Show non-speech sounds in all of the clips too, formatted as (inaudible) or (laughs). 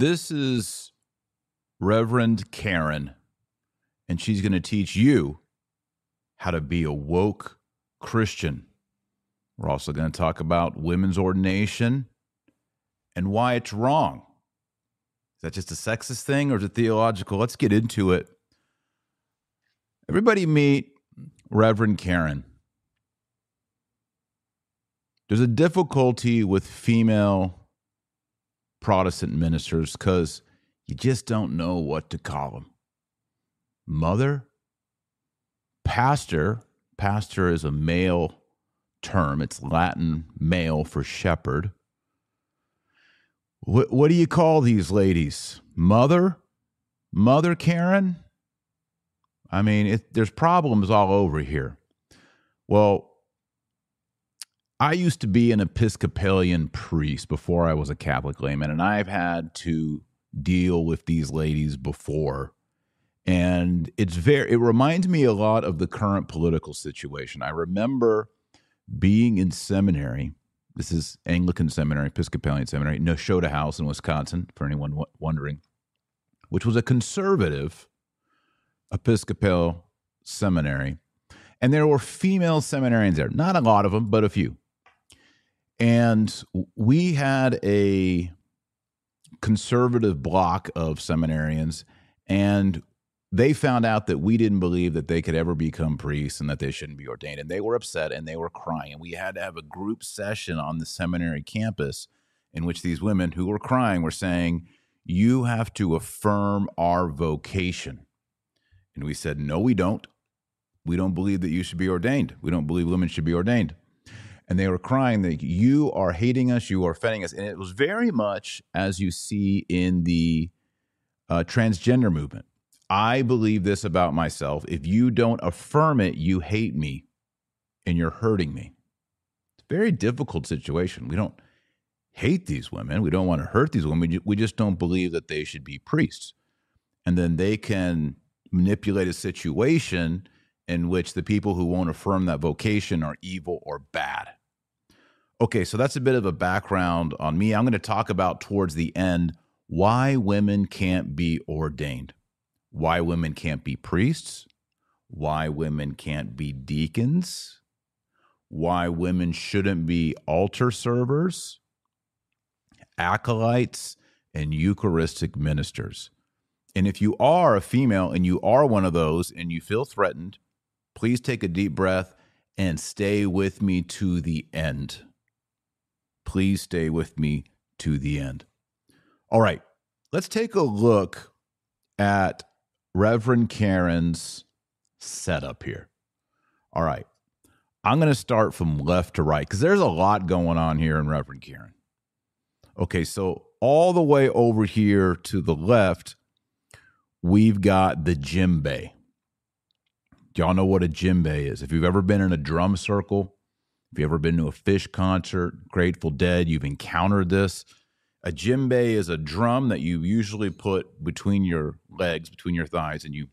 This is Reverend Karen, and she's going to teach you how to be a woke Christian. We're also going to talk about women's ordination and why it's wrong. Is that just a sexist thing or is it theological? Let's get into it. Everybody meet Reverend Karen. There's a difficulty with female Protestant ministers because you just don't know what to call them. Mother, pastor, pastor is a male term, it's Latin male for shepherd. What, what do you call these ladies? Mother? Mother Karen? I mean, it, there's problems all over here. Well, I used to be an Episcopalian priest before I was a Catholic layman, and I've had to deal with these ladies before. And it's very, it reminds me a lot of the current political situation. I remember being in seminary. This is Anglican Seminary, Episcopalian Seminary, Nashotah House in Wisconsin, for anyone w- wondering, which was a conservative Episcopal seminary. And there were female seminarians there, not a lot of them, but a few. And we had a conservative block of seminarians, and they found out that we didn't believe that they could ever become priests and that they shouldn't be ordained. And they were upset and they were crying. And we had to have a group session on the seminary campus in which these women who were crying were saying, You have to affirm our vocation. And we said, No, we don't. We don't believe that you should be ordained. We don't believe women should be ordained and they were crying that you are hating us, you are offending us. And it was very much as you see in the uh, transgender movement. I believe this about myself. If you don't affirm it, you hate me and you're hurting me. It's a very difficult situation. We don't hate these women. We don't want to hurt these women. We just don't believe that they should be priests. And then they can manipulate a situation in which the people who won't affirm that vocation are evil or bad. Okay, so that's a bit of a background on me. I'm going to talk about towards the end why women can't be ordained, why women can't be priests, why women can't be deacons, why women shouldn't be altar servers, acolytes, and Eucharistic ministers. And if you are a female and you are one of those and you feel threatened, please take a deep breath and stay with me to the end please stay with me to the end. All right, let's take a look at Reverend Karen's setup here. All right, I'm going to start from left to right because there's a lot going on here in Reverend Karen. Okay, so all the way over here to the left, we've got the djembe. Y'all know what a djembe is? If you've ever been in a drum circle, if you've ever been to a Phish concert, Grateful Dead, you've encountered this. A djembe is a drum that you usually put between your legs, between your thighs, and you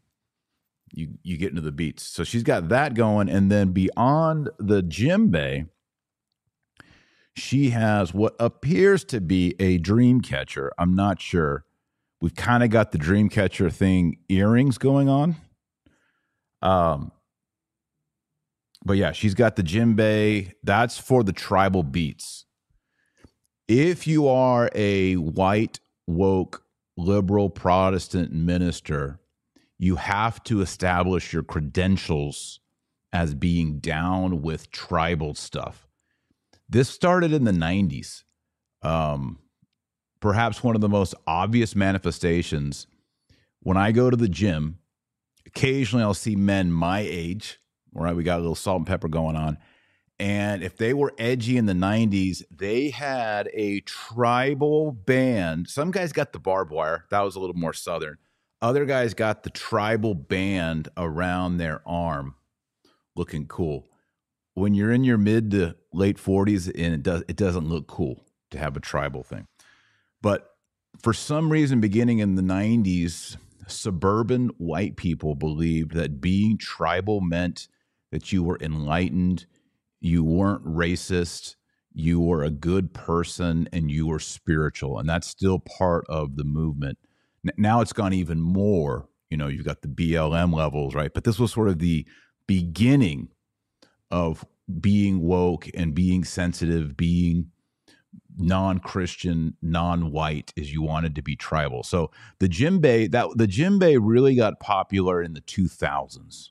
you you get into the beats. So she's got that going, and then beyond the djembe, she has what appears to be a dream catcher. I'm not sure. We've kind of got the dream catcher thing earrings going on. Um, but yeah, she's got the djembe. That's for the tribal beats. If you are a white, woke, liberal Protestant minister, you have to establish your credentials as being down with tribal stuff. This started in the 90s. Um, perhaps one of the most obvious manifestations when I go to the gym, occasionally I'll see men my age right? We got a little salt and pepper going on. And if they were edgy in the 90s, they had a tribal band. Some guys got the barbed wire, that was a little more southern. Other guys got the tribal band around their arm, looking cool. When you're in your mid to late 40s, and it does it doesn't look cool to have a tribal thing. But for some reason, beginning in the 90s, suburban white people believed that being tribal meant that you were enlightened, you weren't racist, you were a good person and you were spiritual. And that's still part of the movement. Now it's gone even more. You know, you've got the BLM levels, right? But this was sort of the beginning of being woke and being sensitive, being non-Christian, non-white as you wanted to be tribal. So the djembe that the djembe really got popular in the 2000s.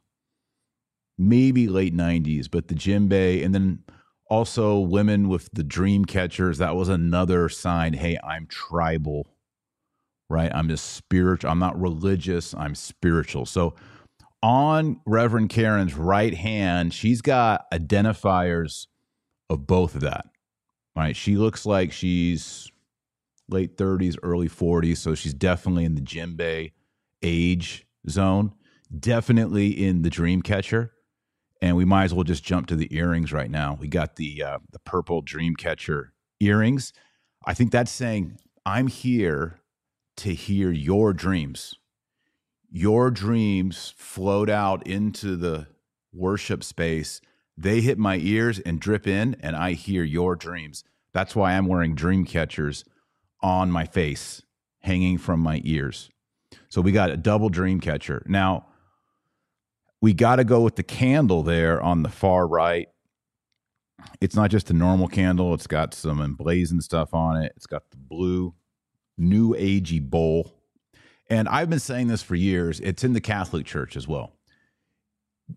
Maybe late 90s, but the djembe and then also women with the dream catchers, that was another sign, hey, I'm tribal. Right? I'm just spiritual. I'm not religious, I'm spiritual. So on Reverend Karen's right hand, she's got identifiers of both of that right? She looks like she's late 30s, early 40s. So she's definitely in the djembe age zone, definitely in the dream catcher. And we might as well just jump to the earrings right now. We got the uh, the purple dream catcher earrings. I think that's saying I'm here to hear your dreams. Your dreams float out into the worship space they hit my ears and drip in, and I hear your dreams. That's why I'm wearing dream catchers on my face, hanging from my ears. So we got a double dream catcher. Now, we got to go with the candle there on the far right. It's not just a normal candle, it's got some emblazoned stuff on it. It's got the blue, new agey bowl. And I've been saying this for years. It's in the Catholic Church as well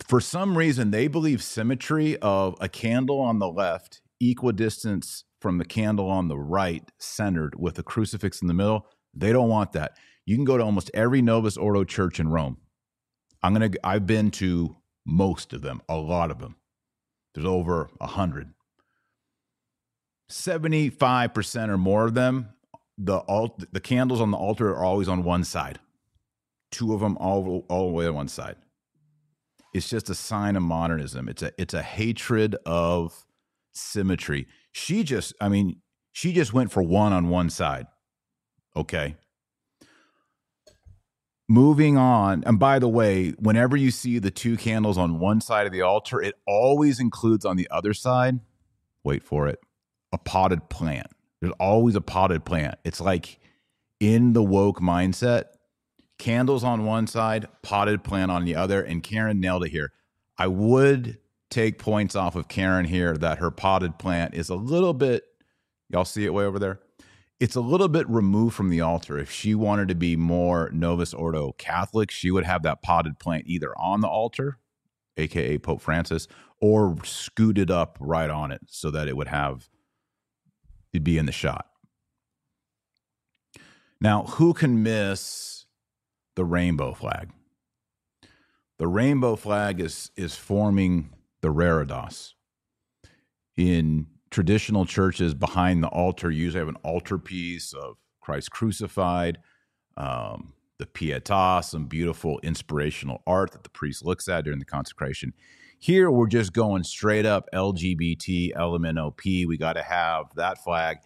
for some reason they believe symmetry of a candle on the left equidistance from the candle on the right centered with a crucifix in the middle they don't want that you can go to almost every novus ordo church in rome i'm gonna i've been to most of them a lot of them there's over a hundred 75% or more of them the alt the candles on the altar are always on one side two of them all all the way on one side it's just a sign of modernism. It's a it's a hatred of symmetry. She just, I mean, she just went for one on one side. Okay. Moving on, and by the way, whenever you see the two candles on one side of the altar, it always includes on the other side, wait for it, a potted plant. There's always a potted plant. It's like in the woke mindset, candles on one side, potted plant on the other, and Karen nailed it here. I would take points off of Karen here that her potted plant is a little bit, y'all see it way over there? It's a little bit removed from the altar. If she wanted to be more Novus Ordo Catholic, she would have that potted plant either on the altar, aka Pope Francis, or scooted up right on it so that it would have, it'd be in the shot. Now, who can miss the rainbow flag. The rainbow flag is is forming the reredos. In traditional churches, behind the altar, usually have an altarpiece of Christ crucified, um, the Pietà, some beautiful inspirational art that the priest looks at during the consecration. Here, we're just going straight up LGBT, LMNOP. We got to have that flag.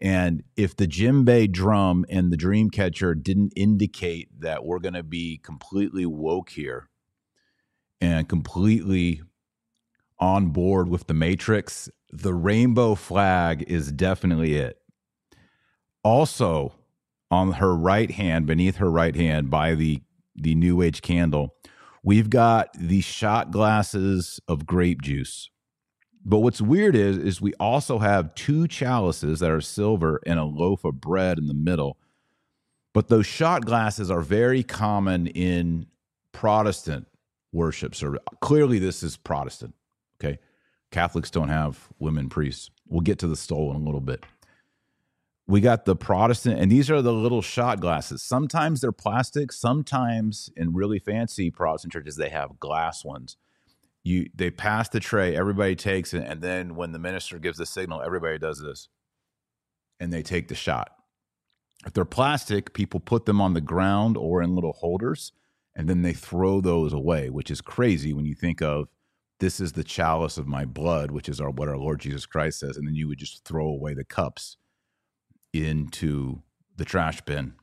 And if the djembe drum and the dream catcher didn't indicate that we're going to be completely woke here and completely on board with the matrix, the rainbow flag is definitely it. Also, on her right hand, beneath her right hand, by the the new age candle, we've got the shot glasses of grape juice. But what's weird is is we also have two chalices that are silver and a loaf of bread in the middle. But those shot glasses are very common in Protestant worship service. Clearly, this is Protestant. Okay. Catholics don't have women priests. We'll get to the stole in a little bit. We got the Protestant, and these are the little shot glasses. Sometimes they're plastic, sometimes in really fancy Protestant churches, they have glass ones you they pass the tray, everybody takes it, and then when the minister gives the signal, everybody does this, and they take the shot. If they're plastic, people put them on the ground or in little holders, and then they throw those away, which is crazy when you think of this is the chalice of my blood, which is our what our Lord Jesus Christ says, and then you would just throw away the cups into the trash bin.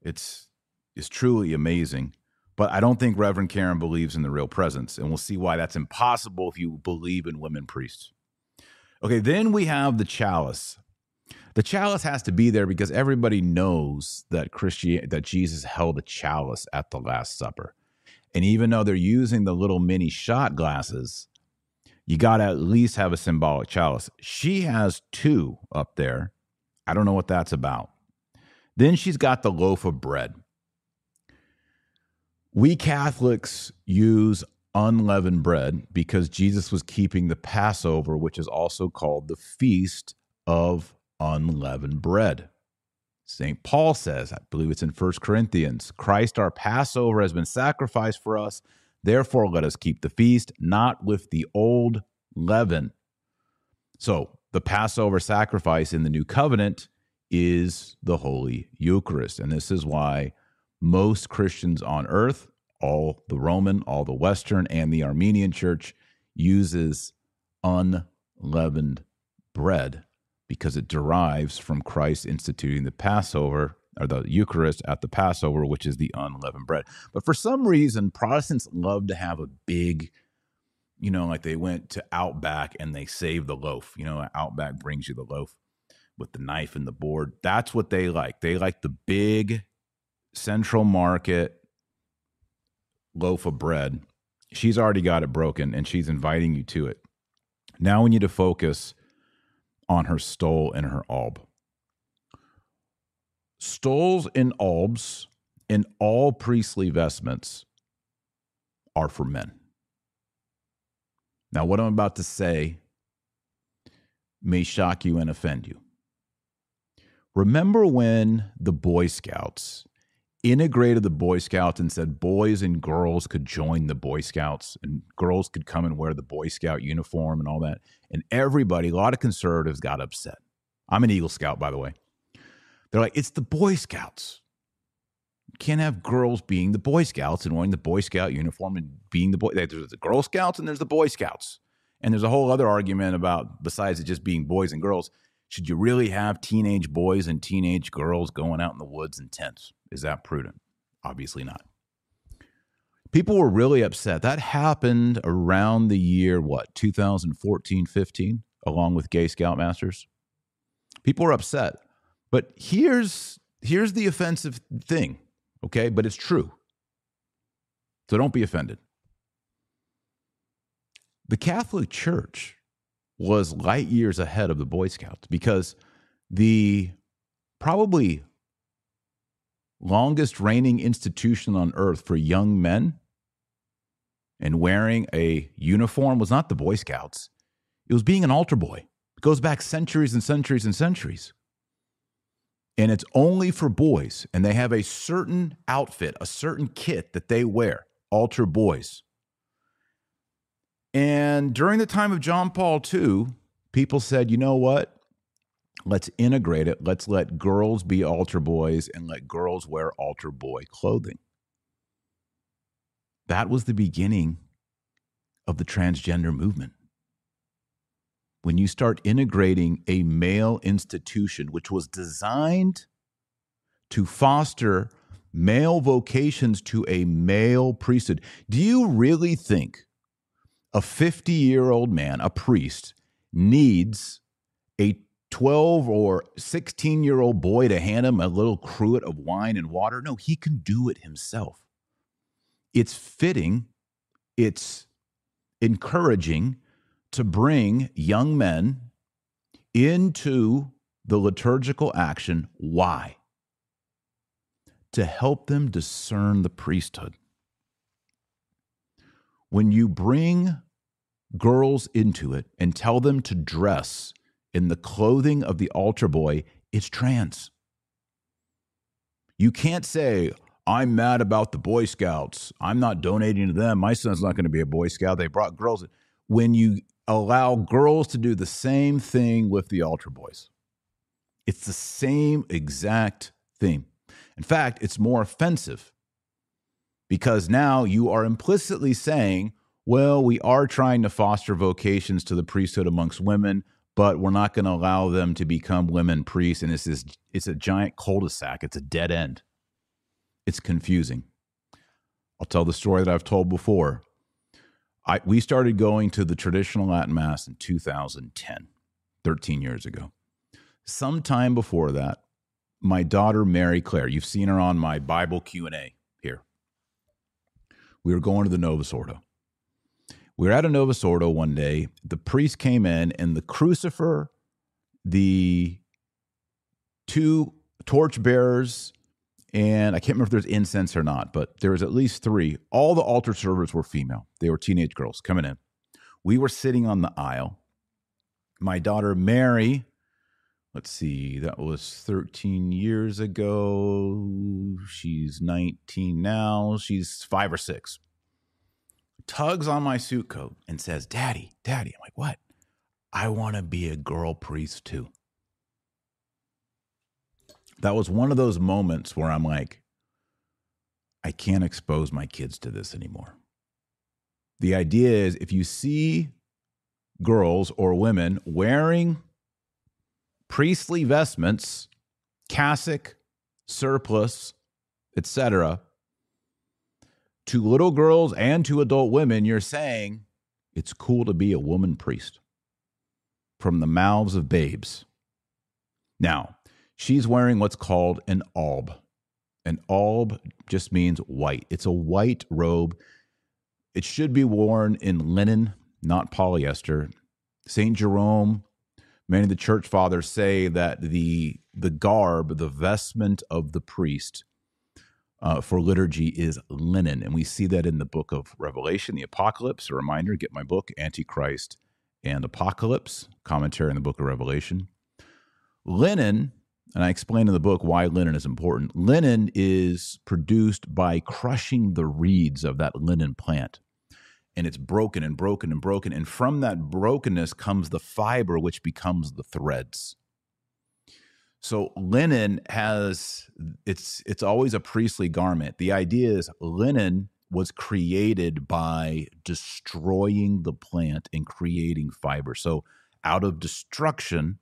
It's it's truly amazing. But I don't think Reverend Karen believes in the real presence. And we'll see why that's impossible if you believe in women priests. Okay, then we have the chalice. The chalice has to be there because everybody knows that Christian that Jesus held a chalice at the Last Supper. And even though they're using the little mini shot glasses, you got to at least have a symbolic chalice. She has two up there. I don't know what that's about. Then she's got the loaf of bread. We Catholics use unleavened bread because Jesus was keeping the Passover, which is also called the Feast of Unleavened Bread. St. Paul says, I believe it's in First Corinthians, Christ our Passover has been sacrificed for us. Therefore, let us keep the feast, not with the old leaven. So, the Passover sacrifice in the new covenant is the Holy Eucharist. And this is why most Christians on earth, all the Roman, all the Western, and the Armenian church, uses unleavened bread because it derives from Christ instituting the Passover or the Eucharist at the Passover, which is the unleavened bread. But for some reason, Protestants love to have a big, you know, like they went to Outback and they saved the loaf. You know, Outback brings you the loaf with the knife and the board. That's what they like. They like the big central market loaf of bread. She's already got it broken and she's inviting you to it. Now we need to focus on her stole and her alb. Stoles and albs in all priestly vestments are for men. Now, what I'm about to say may shock you and offend you. Remember when the Boy Scouts integrated the Boy Scouts and said boys and girls could join the Boy Scouts and girls could come and wear the Boy Scout uniform and all that. And everybody, a lot of conservatives got upset. I'm an Eagle Scout, by the way. They're like, it's the Boy Scouts. You can't have girls being the Boy Scouts and wearing the Boy Scout uniform and being the boy. There's the Girl Scouts and there's the Boy Scouts. And there's a whole other argument about, besides it just being boys and girls, should you really have teenage boys and teenage girls going out in the woods in tents? Is that prudent? Obviously not. People were really upset. That happened around the year, what, 2014, 15, along with Gay Scoutmasters. People were upset. But here's here's the offensive thing, okay? But it's true. So don't be offended. The Catholic Church was light years ahead of the Boy Scouts because the probably longest reigning institution on earth for young men and wearing a uniform was not the Boy Scouts. It was being an altar boy. It goes back centuries and centuries and centuries. And it's only for boys. And they have a certain outfit, a certain kit that they wear, altar boys. And during the time of John Paul II, people said, you know what? Let's integrate it. Let's let girls be altar boys and let girls wear altar boy clothing. That was the beginning of the transgender movement. When you start integrating a male institution, which was designed to foster male vocations to a male priesthood, do you really think a 50 year old man, a priest, needs a 12 or 16 year old boy to hand him a little cruet of wine and water. No, he can do it himself. It's fitting, it's encouraging to bring young men into the liturgical action. Why? To help them discern the priesthood. When you bring girls into it and tell them to dress in the clothing of the altar boy, it's trans. You can't say, I'm mad about the Boy Scouts. I'm not donating to them. My son's not going to be a Boy Scout. They brought girls. When you allow girls to do the same thing with the altar boys, it's the same exact thing. In fact, it's more offensive because now you are implicitly saying, well, we are trying to foster vocations to the priesthood amongst women, but we're not going to allow them to become women priests. And it's this, it's a giant cul-de-sac. It's a dead end. It's confusing. I'll tell the story that I've told before. I, we started going to the traditional Latin Mass in 2010. 13 years ago. Sometime before that, my daughter Mary Claire, you've seen her on my Bible Q&A here. We were going to the Novus Ordo. We were at a Novus Ordo one day. The priest came in and the crucifer, the two torch bearers, and I can't remember if there's incense or not, but there was at least three. All the altar servers were female. They were teenage girls coming in. We were sitting on the aisle. My daughter Mary let's see, that was 13 years ago. She's 19 now. She's five or six. Tugs on my suit coat and says, Daddy, Daddy. I'm like, what? I want to be a girl priest too. That was one of those moments where I'm like, I can't expose my kids to this anymore. The idea is if you see girls or women wearing priestly vestments, cassock, surplice, etc., to little girls and to adult women, you're saying it's cool to be a woman priest from the mouths of babes. Now, she's wearing what's called an alb. An alb just means white. It's a white robe. It should be worn in linen, not polyester. St. Jerome many of the church fathers say that the the garb, the vestment of the priest uh, for liturgy is linen, and we see that in the book of Revelation, the Apocalypse. A reminder: get my book, Antichrist and Apocalypse, commentary in the book of Revelation. Linen, and I explain in the book why linen is important. Linen is produced by crushing the reeds of that linen plant and it's broken and broken and broken. And from that brokenness comes the fiber, which becomes the threads. So linen has it's it's always a priestly garment. The idea is linen was created by destroying the plant and creating fiber. So out of destruction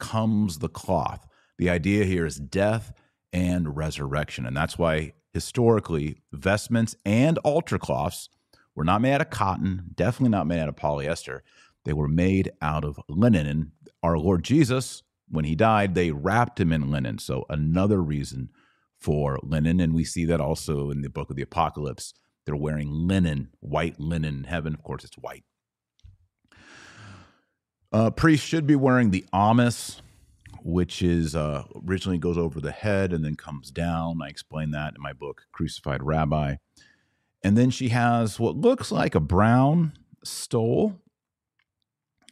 comes the cloth. The idea here is death and resurrection. And that's why historically vestments and altar cloths were not made out of cotton, definitely not made out of polyester. They were made out of linen. And our Lord Jesus, when he died, they wrapped him in linen. So, another reason for linen. And we see that also in the book of the Apocalypse. They're wearing linen, white linen in heaven. Of course, it's white. Uh, priests should be wearing the amice, which is uh, originally goes over the head and then comes down. I explain that in my book, Crucified Rabbi. And then she has what looks like a brown stole.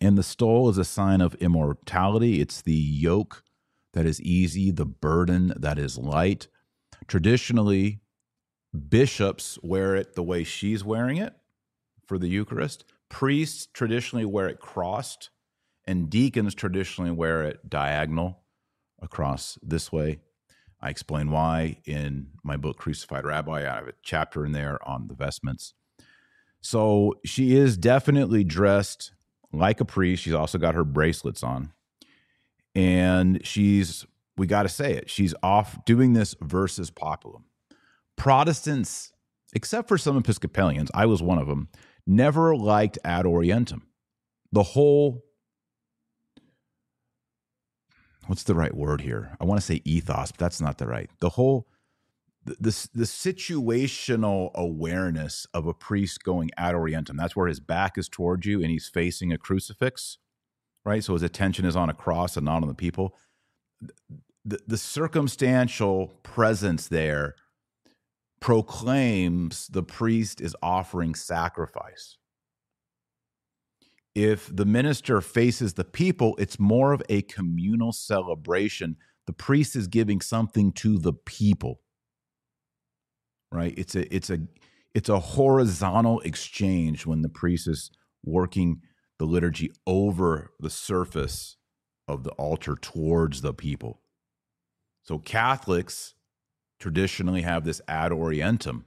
And the stole is a sign of immortality. It's the yoke that is easy, the burden that is light. Traditionally, bishops wear it the way she's wearing it for the Eucharist. Priests traditionally wear it crossed, and deacons traditionally wear it diagonal across this way. I explain why in my book, Crucified Rabbi. I have a chapter in there on the vestments. So she is definitely dressed like a priest. She's also got her bracelets on. And she's, we got to say it, she's off doing this versus populum. Protestants, except for some Episcopalians, I was one of them, never liked ad orientem. The whole what's the right word here? I want to say ethos, but that's not the right. The whole the, the, situational awareness of a priest going ad orientem. That's where his back is towards you and he's facing a crucifix, right? So his attention is on a cross and not on the people. The, the circumstantial presence there proclaims the priest is offering sacrifice if the minister faces the people, it's more of a communal celebration. The priest is giving something to the people. Right? It's a it's a it's a horizontal exchange when the priest is working the liturgy over the surface of the altar towards the people. So Catholics traditionally have this ad orientem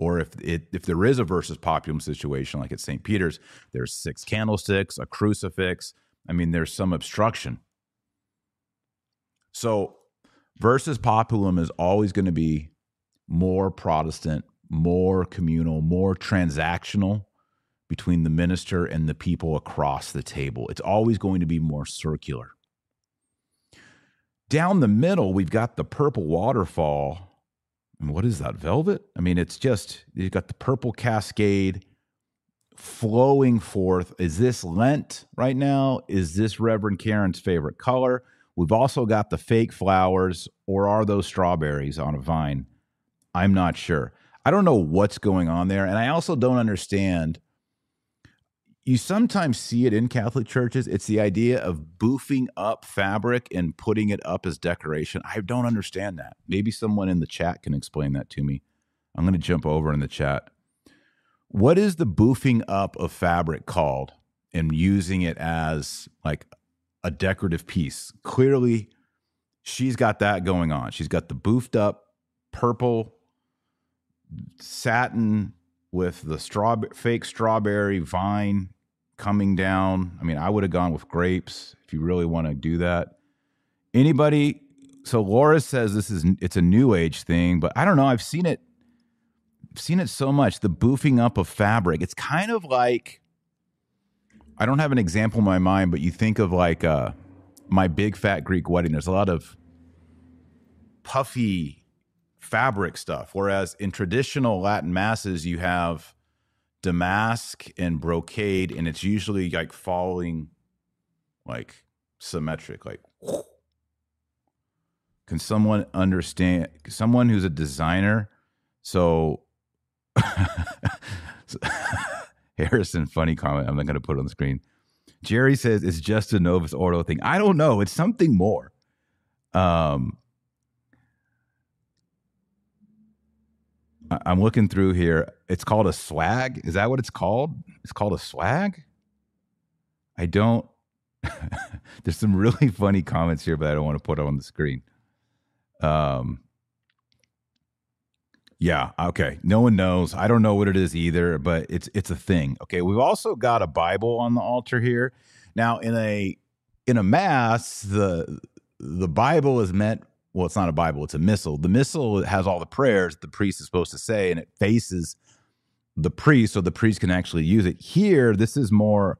or if it if there is a versus populum situation like at St. Peter's, there's six candlesticks, a crucifix. I mean, there's some obstruction. So versus populum is always going to be more Protestant, more communal, more transactional, between the minister and the people across the table. It's always going to be more circular. Down the middle, we've got the purple waterfall. And what is that? Velvet? I mean, it's just, you've got the purple cascade flowing forth. Is this Lent right now? Is this Reverend Karen's favorite color? We've also got the fake flowers, or are those strawberries on a vine? I'm not sure. I don't know what's going on there. And I also don't understand. You sometimes see it in Catholic churches. It's the idea of boofing up fabric and putting it up as decoration. I don't understand that. Maybe someone in the chat can explain that to me. I'm going to jump over in the chat. What is the boofing up of fabric called and using it as like a decorative piece? Clearly, she's got that going on. She's got the boofed up purple satin with the straw fake strawberry vine coming down. I mean, I would have gone with grapes if you really want to do that. Anybody? So Laura says this is it's a new age thing, but I don't know. I've seen it I've seen it so much. The boofing up of fabric. It's kind of like I don't have an example in my mind, but you think of like uh, my big fat Greek wedding. There's a lot of puffy fabric stuff, whereas in traditional Latin masses you have damask and brocade, and it's usually like falling like symmetric, like. (laughs) Can someone understand? Someone who's a designer, so (laughs) Harrison, funny comment. I'm not going to put on the screen. Jerry says it's just a Novus Ordo thing. I don't know. It's something more. Um, I'm looking through here. It's called a swag. Is that what it's called? It's called a swag. I don't. (laughs) There's some really (laughs) funny comments here, but I don't want to put on the screen. Um, yeah. Okay. No one knows. I don't know what it is either, but it's it's a thing. Okay. We've also got a Bible on the altar here. Now, in a in a mass, the the Bible is meant. Well, it's not a Bible. It's a missal. The missal has all the prayers the priest is supposed to say, and it faces the priest, so the priest can actually use it. Here, this is more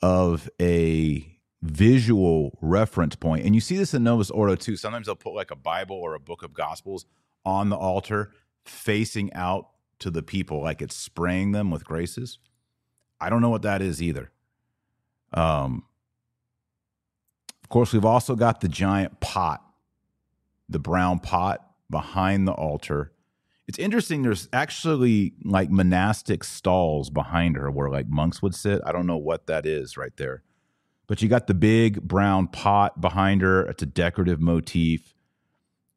of a visual reference point, and you see this in Novus Ordo too. Sometimes they'll put like a Bible or a book of Gospels on the altar facing out to the people like it's spraying them with graces. I don't know what that is either. Um, of course, we've also got the giant pot, the brown pot behind the altar. It's interesting. There's actually like monastic stalls behind her where like monks would sit. I don't know what that is right there. But you got the big brown pot behind her. It's a decorative motif.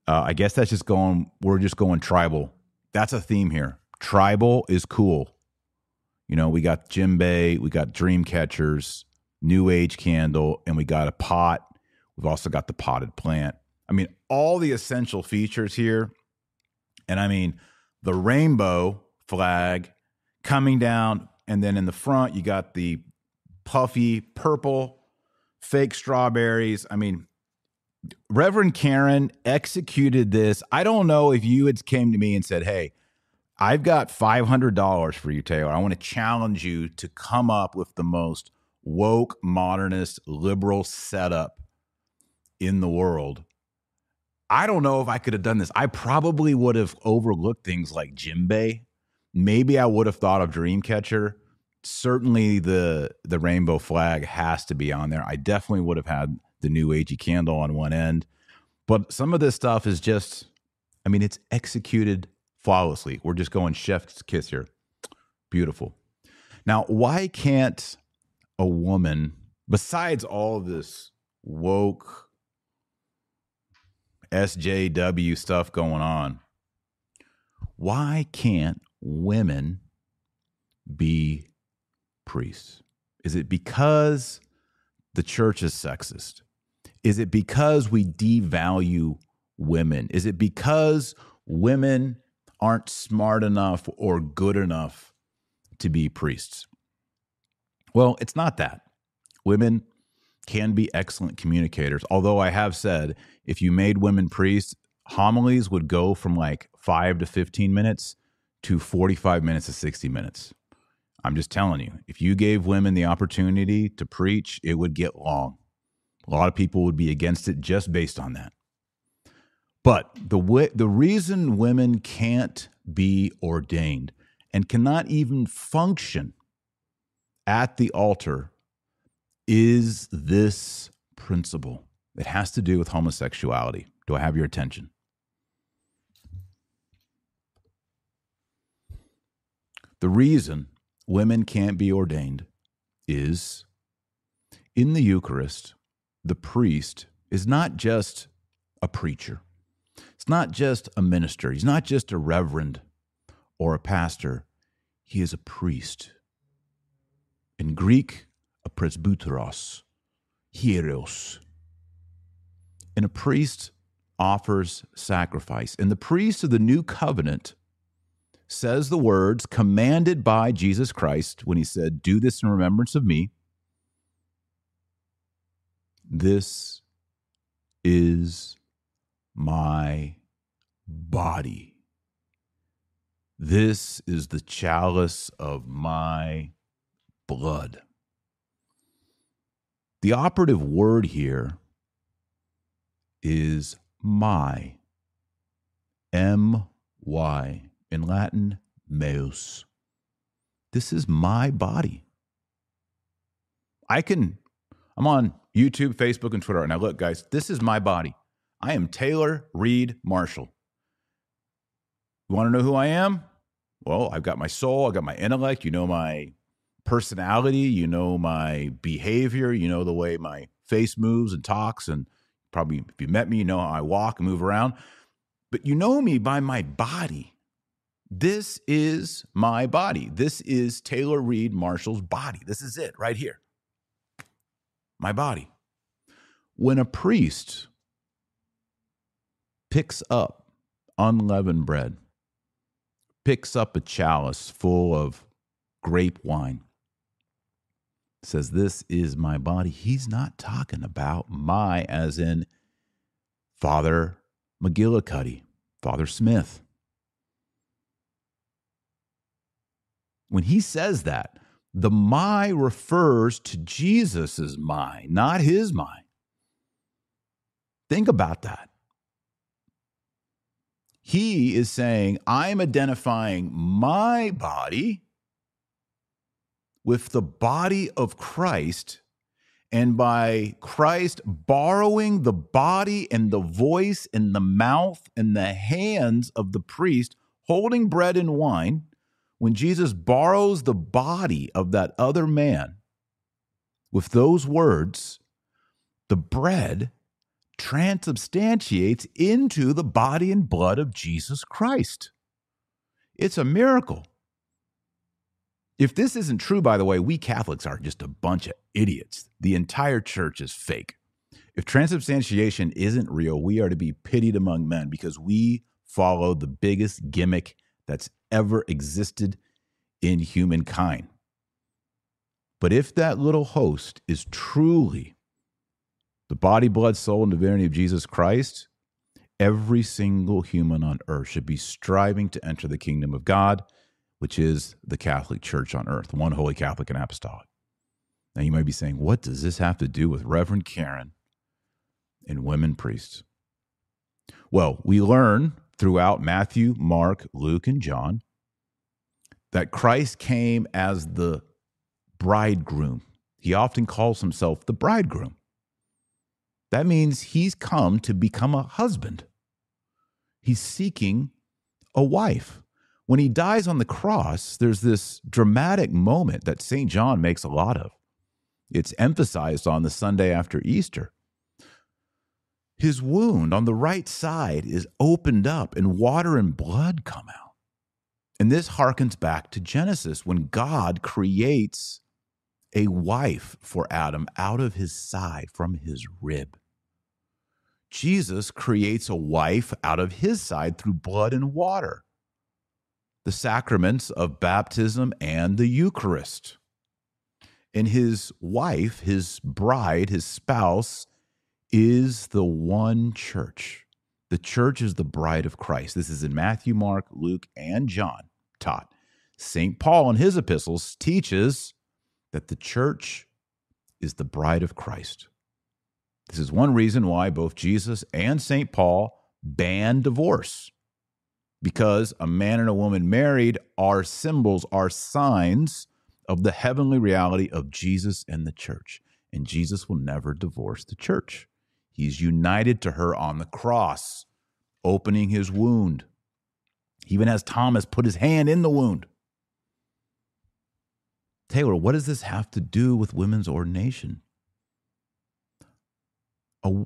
Uh, I guess that's just going, we're just going tribal that's a theme here. Tribal is cool. You know, we got djembe, we got dream catchers, new age candle, and we got a pot. We've also got the potted plant. I mean, all the essential features here. And I mean, the rainbow flag coming down, and then in the front, you got the puffy purple fake strawberries. I mean, Reverend Karen executed this. I don't know if you had came to me and said, "Hey, I've got $500 for you, Taylor. I want to challenge you to come up with the most woke, modernist, liberal setup in the world." I don't know if I could have done this. I probably would have overlooked things like djembe. Maybe I would have thought of Dreamcatcher. Certainly the the rainbow flag has to be on there. I definitely would have had the new agey candle on one end. But some of this stuff is just, I mean, it's executed flawlessly. We're just going chef's kiss here. Beautiful. Now, why can't a woman, besides all this woke SJW stuff going on, why can't women be priests? Is it because the church is sexist? Is it because we devalue women? Is it because women aren't smart enough or good enough to be priests? Well, it's not that. Women can be excellent communicators. Although I have said if you made women priests, homilies would go from like five to 15 minutes to 45 minutes to 60 minutes. I'm just telling you, if you gave women the opportunity to preach, it would get long. A lot of people would be against it just based on that. But the way, the reason women can't be ordained and cannot even function at the altar is this principle. It has to do with homosexuality. Do I have your attention? The reason women can't be ordained is in the Eucharist, the priest is not just a preacher, it's not just a minister, he's not just a reverend or a pastor, he is a priest. In Greek, a presbyteros, hieros. And a priest offers sacrifice. And the priest of the new covenant says the words commanded by Jesus Christ when he said, Do this in remembrance of me. This is my body. This is the chalice of my blood. The operative word here is my. M Y. In Latin, meus. This is my body. I can, I'm on YouTube, Facebook, and Twitter now. Look, guys, this is my body. I am Taylor Reed Marshall. You want to know who I am? Well, I've got my soul, I've got my intellect, you know my personality, you know my behavior, you know the way my face moves and talks, and probably if you met me, you know how I walk and move around. But you know me by my body. This is my body. This is Taylor Reed Marshall's body. This is it right here. My body. When a priest picks up unleavened bread, picks up a chalice full of grape wine, says, This is my body, he's not talking about my, as in Father McGillicuddy, Father Smith. when he says that, the my refers to Jesus' my, not his my. Think about that. He is saying, I'm identifying my body with the body of Christ. And by Christ borrowing the body and the voice and the mouth and the hands of the priest, holding bread and wine, when Jesus borrows the body of that other man with those words, the bread transubstantiates into the body and blood of Jesus Christ. It's a miracle. If this isn't true, by the way, we Catholics are just a bunch of idiots. The entire church is fake. If transubstantiation isn't real, we are to be pitied among men because we follow the biggest gimmick that's ever existed in humankind. But if that little host is truly the body, blood, soul, and divinity of Jesus Christ, every single human on earth should be striving to enter the kingdom of God, which is the Catholic Church on earth, one holy Catholic and apostolic. Now you might be saying, what does this have to do with Reverend Karen and women priests? Well, we learn throughout Matthew, Mark, Luke, and John that Christ came as the bridegroom. He often calls himself the bridegroom. That means he's come to become a husband. He's seeking a wife. When he dies on the cross, there's this dramatic moment that St. John makes a lot of. It's emphasized on the Sunday after Easter. His wound on the right side is opened up, and water and blood come out. And this harkens back to Genesis when God creates a wife for Adam out of his side, from his rib. Jesus creates a wife out of his side through blood and water, the sacraments of baptism and the Eucharist. And his wife, his bride, his spouse, is the one church. The church is the bride of Christ. This is in Matthew, Mark, Luke, and John taught. St. Paul in his epistles teaches that the church is the bride of Christ. This is one reason why both Jesus and St. Paul ban divorce because a man and a woman married are symbols, are signs of the heavenly reality of Jesus and the church. And Jesus will never divorce the church. He's united to her on the cross, opening his wound. He even has Thomas put his hand in the wound. Taylor, what does this have to do with women's ordination? A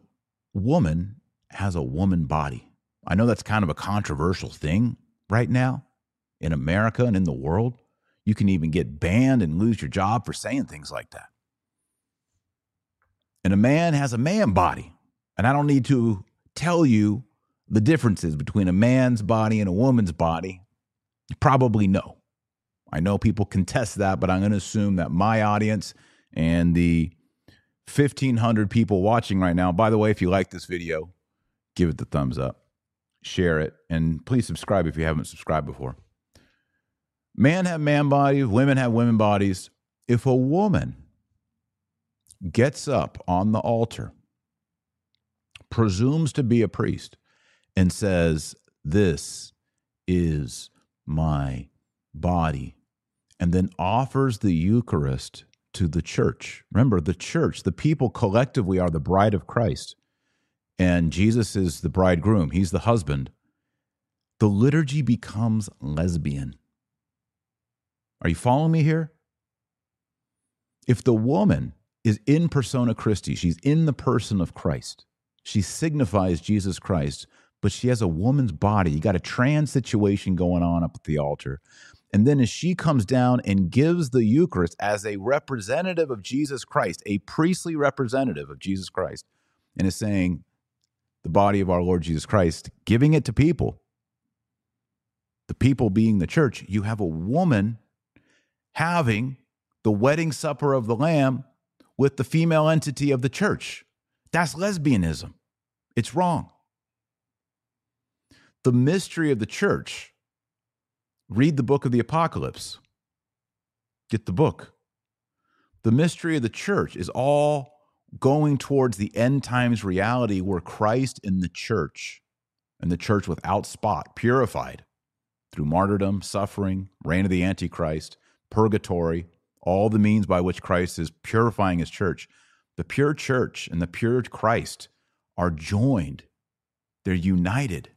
woman has a woman body. I know that's kind of a controversial thing right now in America and in the world. You can even get banned and lose your job for saying things like that. And a man has a man body. And I don't need to tell you the differences between a man's body and a woman's body. You probably know. I know people contest that, but I'm going to assume that my audience and the 1,500 people watching right now, by the way, if you like this video, give it the thumbs up, share it, and please subscribe if you haven't subscribed before. Men have man bodies, women have women bodies. If a woman gets up on the altar, presumes to be a priest, and says, This is my body, and then offers the Eucharist to the church. Remember, the church, the people collectively are the bride of Christ and Jesus is the bridegroom, he's the husband, the liturgy becomes lesbian. Are you following me here? If the woman is in persona Christi, she's in the person of Christ, she signifies Jesus Christ, but she has a woman's body. You got a trans situation going on up at the altar. And then as she comes down and gives the Eucharist as a representative of Jesus Christ, a priestly representative of Jesus Christ, and is saying, the body of our Lord Jesus Christ, giving it to people, the people being the church, you have a woman having the wedding supper of the Lamb with the female entity of the church. That's lesbianism. It's wrong. The mystery of the church. Read the book of the Apocalypse. Get the book. The mystery of the church is all going towards the end times reality where Christ in the church and the church without spot, purified through martyrdom, suffering, reign of the Antichrist, purgatory, all the means by which Christ is purifying his church. The pure church and the pure Christ are joined, they're united.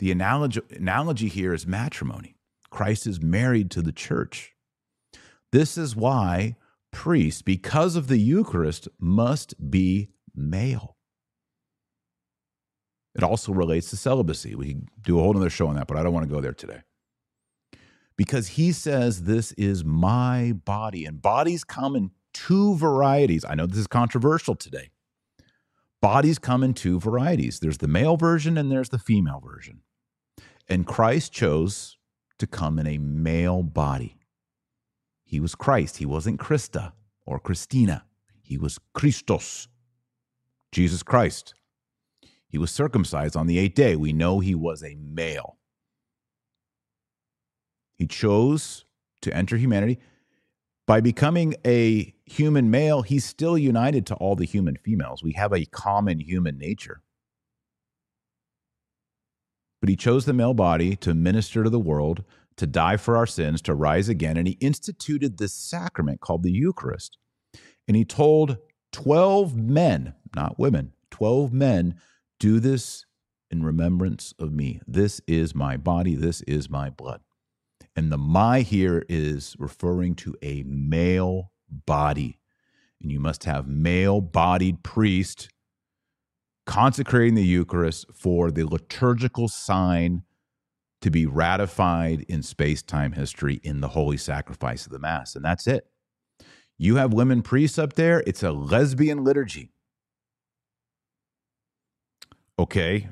The analogy, analogy here is matrimony. Christ is married to the church. This is why priests, because of the Eucharist, must be male. It also relates to celibacy. We do a whole other show on that, but I don't want to go there today. Because he says, This is my body. And bodies come in two varieties. I know this is controversial today. Bodies come in two varieties there's the male version and there's the female version. And Christ chose to come in a male body. He was Christ. He wasn't Christa or Christina. He was Christos, Jesus Christ. He was circumcised on the eighth day. We know he was a male. He chose to enter humanity. By becoming a human male, he's still united to all the human females. We have a common human nature. But he chose the male body to minister to the world to die for our sins, to rise again. And he instituted this sacrament called the Eucharist. And he told 12 men, not women, 12 men, do this in remembrance of me. This is my body, this is my blood. And the my here is referring to a male body. And you must have male bodied priest consecrating the Eucharist for the liturgical sign to be ratified in space time history in the holy sacrifice of the Mass. And that's it. You have women priests up there, it's a lesbian liturgy. Okay,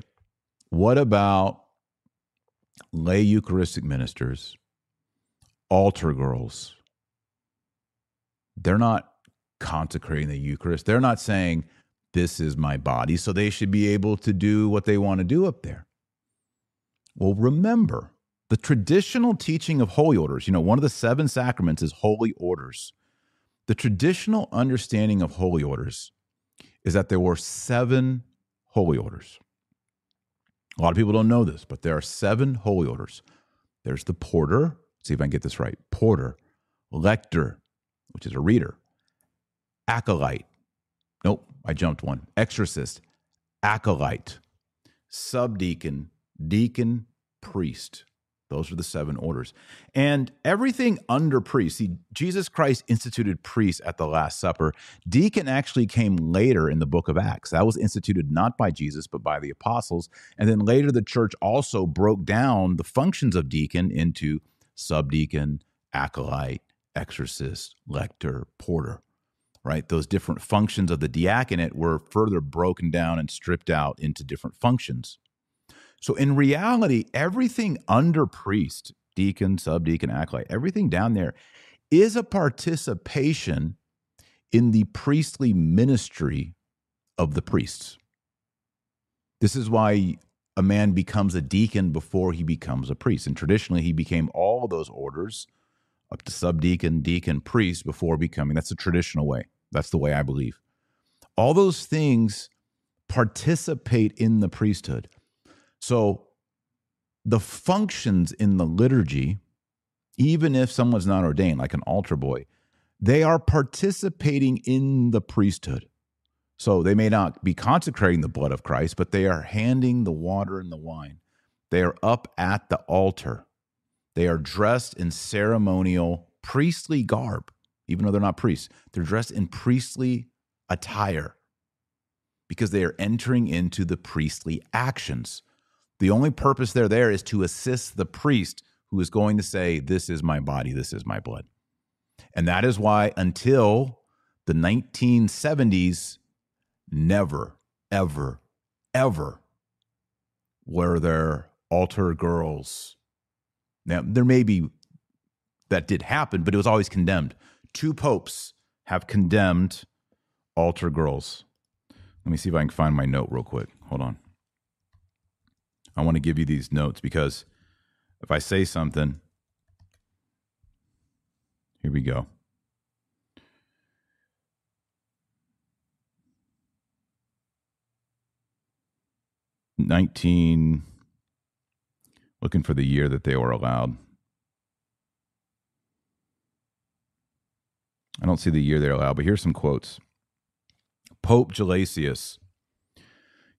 what about lay Eucharistic ministers, altar girls? They're not consecrating the Eucharist. They're not saying, This is my body. So they should be able to do what they want to do up there. Well, remember, The traditional teaching of holy orders, you know, one of the seven sacraments is holy orders. The traditional understanding of holy orders is that there were seven holy orders. A lot of people don't know this, but there are seven holy orders. There's the porter, see if I can get this right porter, lector, which is a reader, acolyte. Nope, I jumped one. Exorcist, acolyte, subdeacon, deacon, priest. Those are the seven orders. And everything under priest, see, Jesus Christ instituted priests at the Last Supper. Deacon actually came later in the book of Acts. That was instituted not by Jesus, but by the apostles. And then later, the church also broke down the functions of deacon into subdeacon, acolyte, exorcist, lector, porter, right? Those different functions of the diaconate were further broken down and stripped out into different functions. So in reality, everything under priest, deacon, subdeacon, acolyte, everything down there is a participation in the priestly ministry of the priests. This is why a man becomes a deacon before he becomes a priest. And traditionally, he became all those orders up to subdeacon, deacon, priest before becoming. That's the traditional way. That's the way I believe. All those things participate in the priesthood. So the functions in the liturgy, even if someone's not ordained, like an altar boy, they are participating in the priesthood. So they may not be consecrating the blood of Christ, but they are handing the water and the wine. They are up at the altar. They are dressed in ceremonial priestly garb, even though they're not priests. They're dressed in priestly attire because they are entering into the priestly actions. The only purpose they're there is to assist the priest who is going to say, This is my body, this is my blood. And that is why until the 1970s, never, ever, ever were there altar girls. Now, there may be that did happen, but it was always condemned. Two popes have condemned altar girls. Let me see if I can find my note real quick. Hold on. I want to give you these notes because if I say something, here we go. Nineteen, looking for the year that they were allowed. I don't see the year they're allowed, but here's some quotes. Pope Gelasius.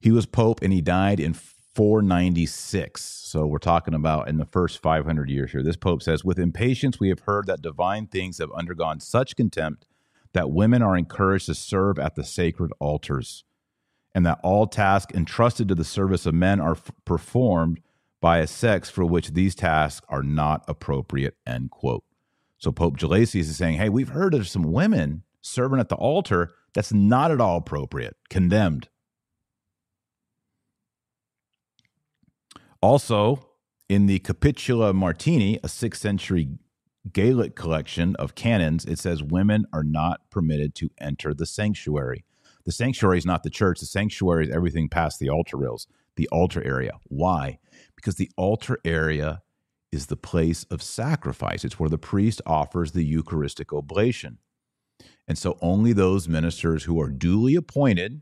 He was pope and he died in 496. So we're talking about in the first 500 years here. This pope says, With impatience, we have heard that divine things have undergone such contempt that women are encouraged to serve at the sacred altars, and that all tasks entrusted to the service of men are f- performed by a sex for which these tasks are not appropriate. End quote. So Pope Gelasius is saying, Hey, we've heard of some women serving at the altar. That's not at all appropriate, condemned. Also, in the Capitula Martini, a sixth century Gaelic collection of canons, it says women are not permitted to enter the sanctuary. The sanctuary is not the church. The sanctuary is everything past the altar rails, the altar area. Why? Because the altar area is the place of sacrifice. It's where the priest offers the Eucharistic oblation. And so only those ministers who are duly appointed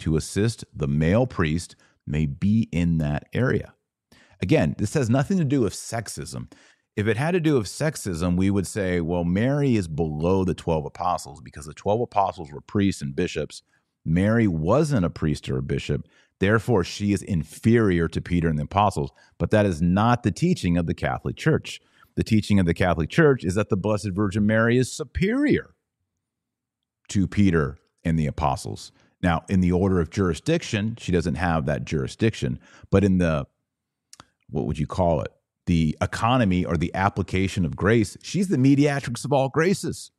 to assist the male priest may be in that area. Again, this has nothing to do with sexism. If it had to do with sexism, we would say, well, Mary is below the 12 apostles because the 12 apostles were priests and bishops. Mary wasn't a priest or a bishop. Therefore, she is inferior to Peter and the apostles. But that is not the teaching of the Catholic Church. The teaching of the Catholic Church is that the Blessed Virgin Mary is superior to Peter and the apostles. Now, in the order of jurisdiction, she doesn't have that jurisdiction. But in the what would you call it? The economy or the application of grace. She's the mediatrix of all graces.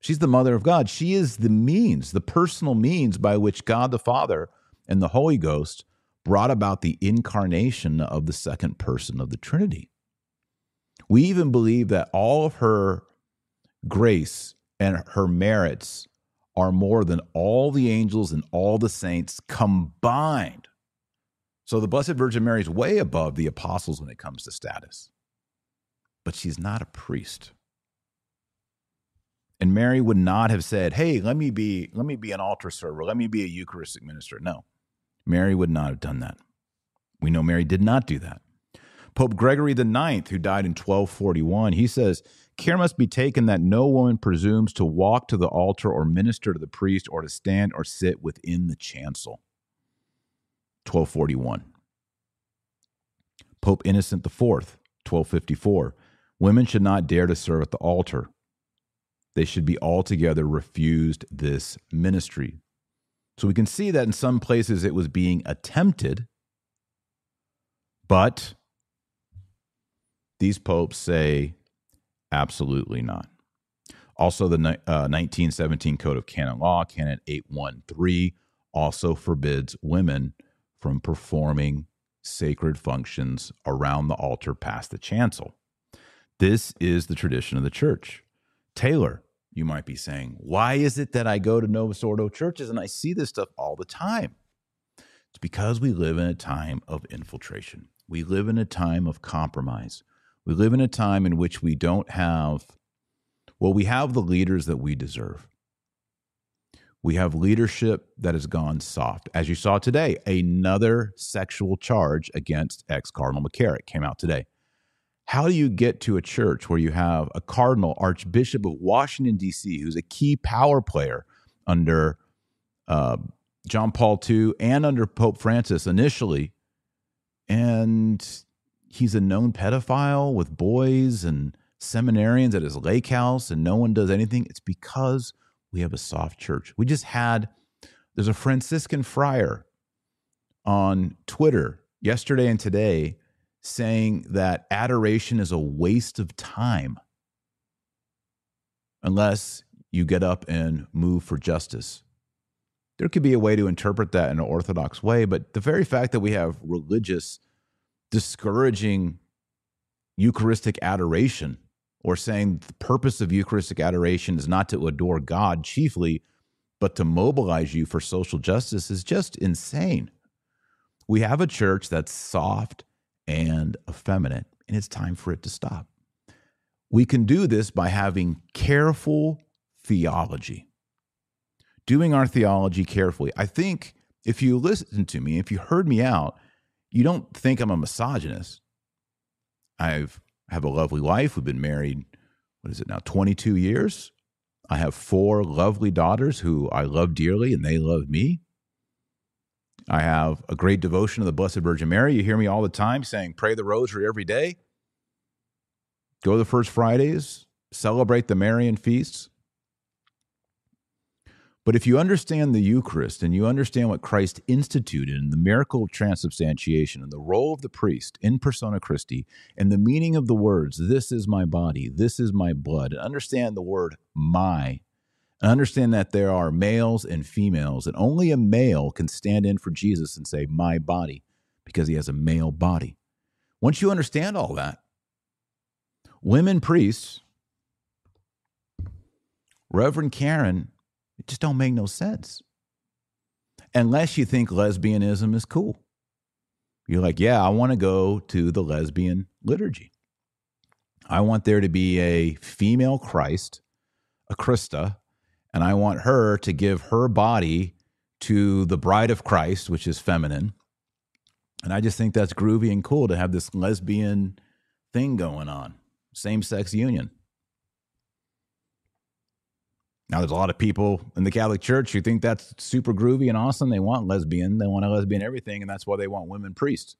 She's the mother of God. She is the means, the personal means by which God the Father and the Holy Ghost brought about the incarnation of the second person of the Trinity. We even believe that all of her grace and her merits are more than all the angels and all the saints combined So the Blessed Virgin Mary is way above the apostles when it comes to status. But she's not a priest. And Mary would not have said, "Hey, let me be let me be an altar server. Let me be a Eucharistic minister." No. Mary would not have done that. We know Mary did not do that. Pope Gregory IX, who died in 1241, he says, Care must be taken that no woman presumes to walk to the altar or minister to the priest or to stand or sit within the chancel. 1241. Pope Innocent IV, 1254. Women should not dare to serve at the altar. They should be altogether refused this ministry. So we can see that in some places it was being attempted, but these popes say absolutely not. Also, the uh, 1917 Code of Canon Law, Canon 813, also forbids women from performing sacred functions around the altar past the chancel. This is the tradition of the church. Taylor, you might be saying, why is it that I go to Novus Ordo churches and I see this stuff all the time? It's because we live in a time of infiltration. We live in a time of compromise. We live in a time in which we don't have, well, we have the leaders that we deserve. We have leadership that has gone soft. As you saw today, another sexual charge against ex Cardinal McCarrick came out today. How do you get to a church where you have a cardinal, Archbishop of Washington, D.C., who's a key power player under uh, John Paul II and under Pope Francis initially, and he's a known pedophile with boys and seminarians at his lake house, and no one does anything? It's because we have a soft church. We just had, there's a Franciscan friar on Twitter yesterday and today saying that adoration is a waste of time unless you get up and move for justice. There could be a way to interpret that in an orthodox way, but the very fact that we have religious discouraging Eucharistic adoration or saying the purpose of Eucharistic adoration is not to adore God chiefly, but to mobilize you for social justice is just insane. We have a church that's soft and effeminate, and it's time for it to stop. We can do this by having careful theology, doing our theology carefully. I think if you listen to me, if you heard me out, you don't think I'm a misogynist. I've have a lovely wife. We've been married, what is it now, 22 years. I have four lovely daughters who I love dearly and they love me. I have a great devotion to the Blessed Virgin Mary. You hear me all the time saying, pray the rosary every day. Go to the First Fridays, celebrate the Marian feasts. But if you understand the Eucharist and you understand what Christ instituted and the miracle of transubstantiation and the role of the priest in persona Christi and the meaning of the words, this is my body, this is my blood, and understand the word my understand that there are males and females, and only a male can stand in for Jesus and say, My body, because he has a male body. Once you understand all that, women priests, Reverend Karen, it just don't make no sense. Unless you think lesbianism is cool. You're like, yeah, I want to go to the lesbian liturgy. I want there to be a female Christ, a Christa, and I want her to give her body to the bride of Christ, which is feminine. And I just think that's groovy and cool to have this lesbian thing going on, same sex union. Now, there's a lot of people in the Catholic Church who think that's super groovy and awesome. They want lesbian, they want a lesbian everything, and that's why they want women priests.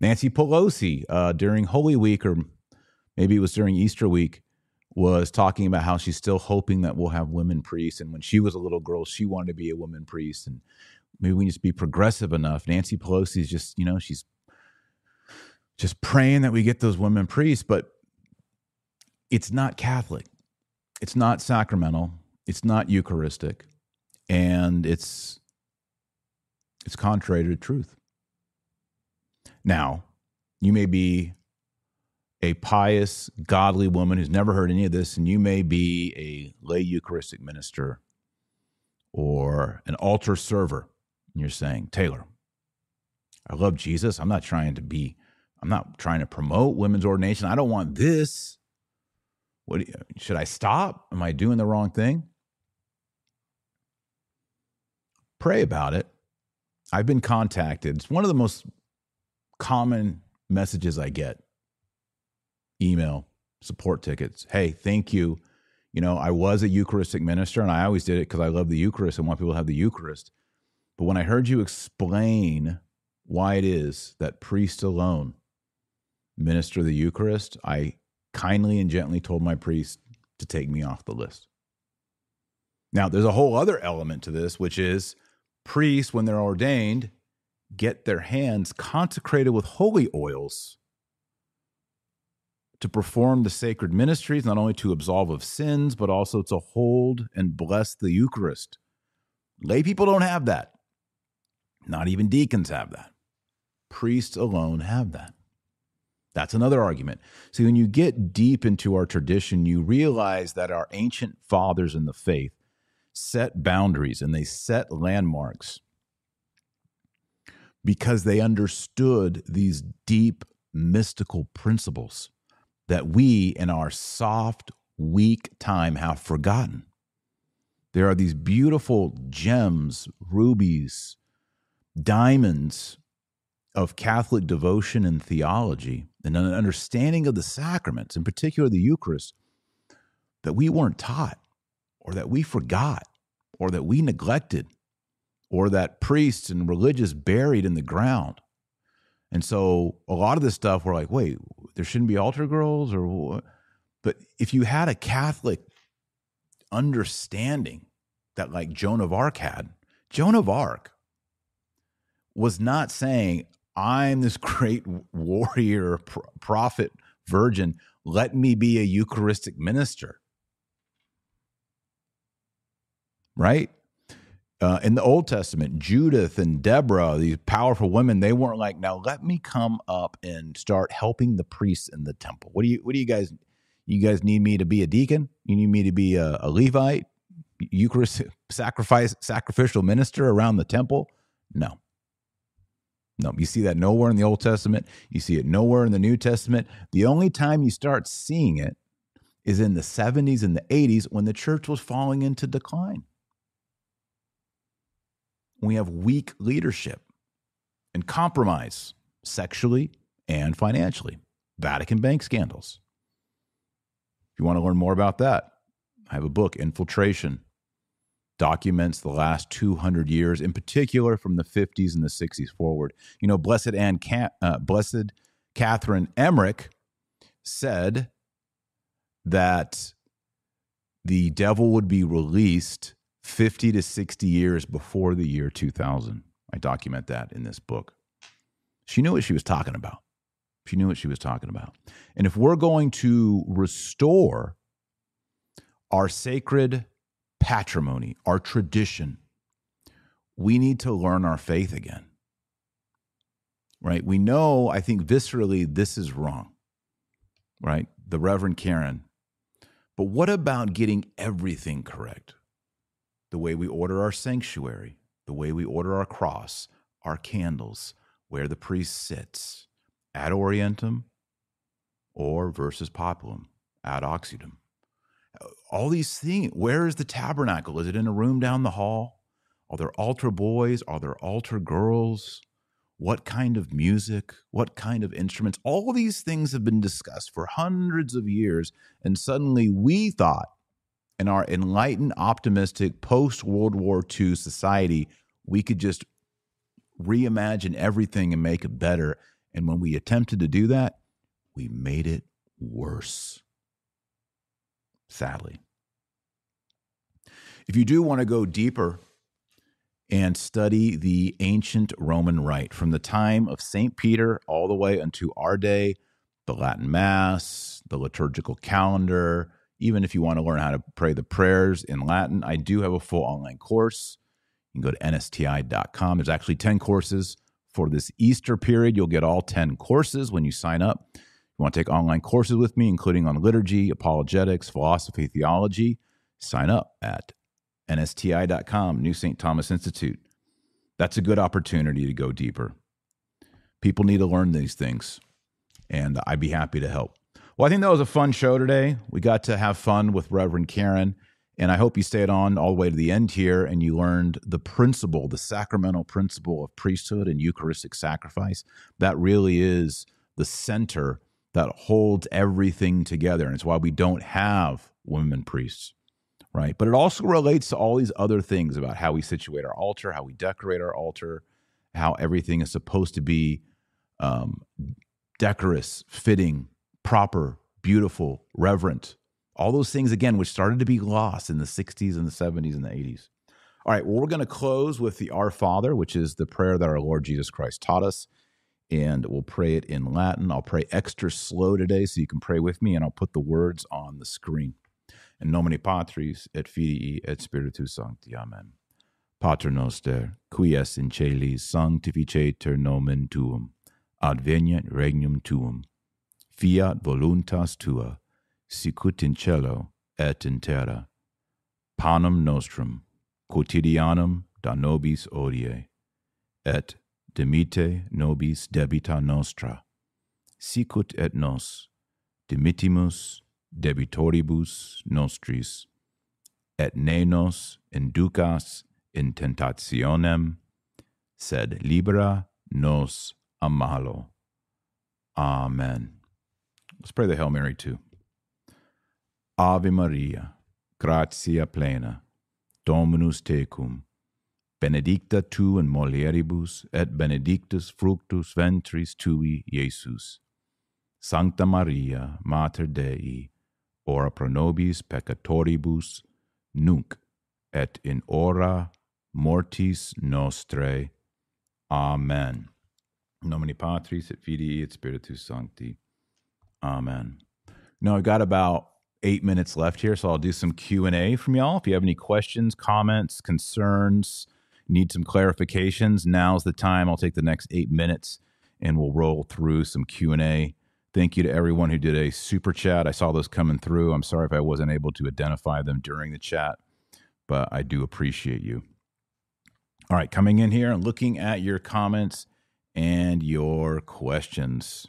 Nancy Pelosi, uh, during Holy Week, or maybe it was during Easter week, was talking about how she's still hoping that we'll have women priests. And when she was a little girl, she wanted to be a woman priest. And maybe we need to be progressive enough. Nancy Pelosi is just, you know, she's just praying that we get those women priests, but it's not Catholic. It's not sacramental. It's not Eucharistic. And it's it's contrary to truth. Now, you may be a pious, godly woman who's never heard any of this, and you may be a lay Eucharistic minister or an altar server, and you're saying, Taylor, I love Jesus. I'm not trying to be, I'm not trying to promote women's ordination. I don't want this. What you, should I stop? Am I doing the wrong thing? Pray about it. I've been contacted. It's one of the most common messages I get email, support tickets. Hey, thank you. You know, I was a Eucharistic minister and I always did it because I love the Eucharist and want people to have the Eucharist. But when I heard you explain why it is that priests alone minister the Eucharist, I kindly and gently told my priest to take me off the list. Now, there's a whole other element to this, which is priests, when they're ordained, get their hands consecrated with holy oils to perform the sacred ministries, not only to absolve of sins, but also to hold and bless the Eucharist. Lay people don't have that. Not even deacons have that. Priests alone have that. That's another argument. See, when you get deep into our tradition, you realize that our ancient fathers in the faith set boundaries and they set landmarks because they understood these deep mystical principles that we in our soft, weak time have forgotten. There are these beautiful gems, rubies, diamonds of Catholic devotion and theology and an understanding of the sacraments, in particular the Eucharist, that we weren't taught or that we forgot or that we neglected or that priests and religious buried in the ground. And so a lot of this stuff we're like, wait, there shouldn't be altar girls or what? But if you had a Catholic understanding that like Joan of Arc had, Joan of Arc was not saying, I'm this (laughs) great warrior, prophet, virgin. Let me be a Eucharistic minister. Right? Uh, in the Old Testament, Judith and Deborah, these powerful women, they weren't like, now let me come up and start helping the priests in the temple. What do you, what do you guys, you guys need me to be a deacon? You need me to be a, a Levite, Eucharist (laughs) sacrifice, sacrificial minister around the temple? No. No, you see that nowhere in the Old Testament. You see it nowhere in the New Testament. The only time you start seeing it is in the 70s and the 80s when the church was falling into decline. We have weak leadership and compromise sexually and financially. Vatican bank scandals. If you want to learn more about that, I have a book, Infiltration documents the last 200 years, in particular from the 50s and the 60s forward. You know, Blessed Anne, uh, Blessed Catherine Emmerich said that the devil would be released 50 to 60 years before the year 2000. I document that in this book. She knew what she was talking about. She knew what she was talking about. And if we're going to restore our sacred patrimony, our tradition. We need to learn our faith again. Right? We know, I think viscerally, this is wrong. Right? The Reverend Karen. But what about getting everything correct? The way we order our sanctuary, the way we order our cross, our candles, where the priest sits, ad orientem or versus populum, ad oxidum all these things. Where is the tabernacle? Is it in a room down the hall? Are there altar boys? Are there altar girls? What kind of music? What kind of instruments? All these things have been discussed for hundreds of years. And suddenly we thought in our enlightened, optimistic, post World War II society, we could just reimagine everything and make it better. And when we attempted to do that, we made it worse sadly. If you do want to go deeper and study the ancient Roman rite from the time of St. Peter all the way unto our day, the Latin Mass, the liturgical calendar, even if you want to learn how to pray the prayers in Latin, I do have a full online course. You can go to nsti.com. There's actually 10 courses for this Easter period. You'll get all 10 courses when you sign up If you want to take online courses with me, including on liturgy, apologetics, philosophy, theology, sign up at nsti.com, New St. Thomas Institute. That's a good opportunity to go deeper. People need to learn these things, and I'd be happy to help. Well, I think that was a fun show today. We got to have fun with Reverend Karen, and I hope you stayed on all the way to the end here and you learned the principle, the sacramental principle of priesthood and Eucharistic sacrifice. That really is the center that holds everything together. And it's why we don't have women priests, right? But it also relates to all these other things about how we situate our altar, how we decorate our altar, how everything is supposed to be um, decorous, fitting, proper, beautiful, reverent. All those things, again, which started to be lost in the 60s and the 70s and the 80s. All right, well, we're going to close with the Our Father, which is the prayer that our Lord Jesus Christ taught us. And we'll pray it in Latin. I'll pray extra slow today so you can pray with me, and I'll put the words on the screen. In nomine Patris et Filii et Spiritus Sancti. Amen. Pater noster, qui es in celis, sanctificetur nomen tuum, adveniat regnum tuum fiat voluntas tua, sicut in cielo et in terra. Panem nostrum, quotidianum da nobis odie, et dimite nobis debita nostra, sicut et nos dimittimus debitoribus nostris, et ne nos inducas in tentationem, sed libera nos a malo. Amen. Let's pray the Hail Mary too. Ave Maria, gratia plena, Dominus tecum, benedicta tu in mulieribus, et benedictus fructus ventris tui, Iesus. Sancta Maria, Mater Dei, ora pro nobis peccatoribus, nunc et in hora mortis nostrae. Amen. In nomine Patris et Filii et Spiritus Sancti. Amen. No, I've got about eight minutes left here, so I'll do some Q and A from y'all. If you have any questions, comments, concerns, need some clarifications, now's the time. I'll take the next eight minutes and we'll roll through some Q and A. Thank you to everyone who did a super chat. I saw those coming through. I'm sorry if I wasn't able to identify them during the chat, but I do appreciate you. All right, coming in here and looking at your comments and your questions.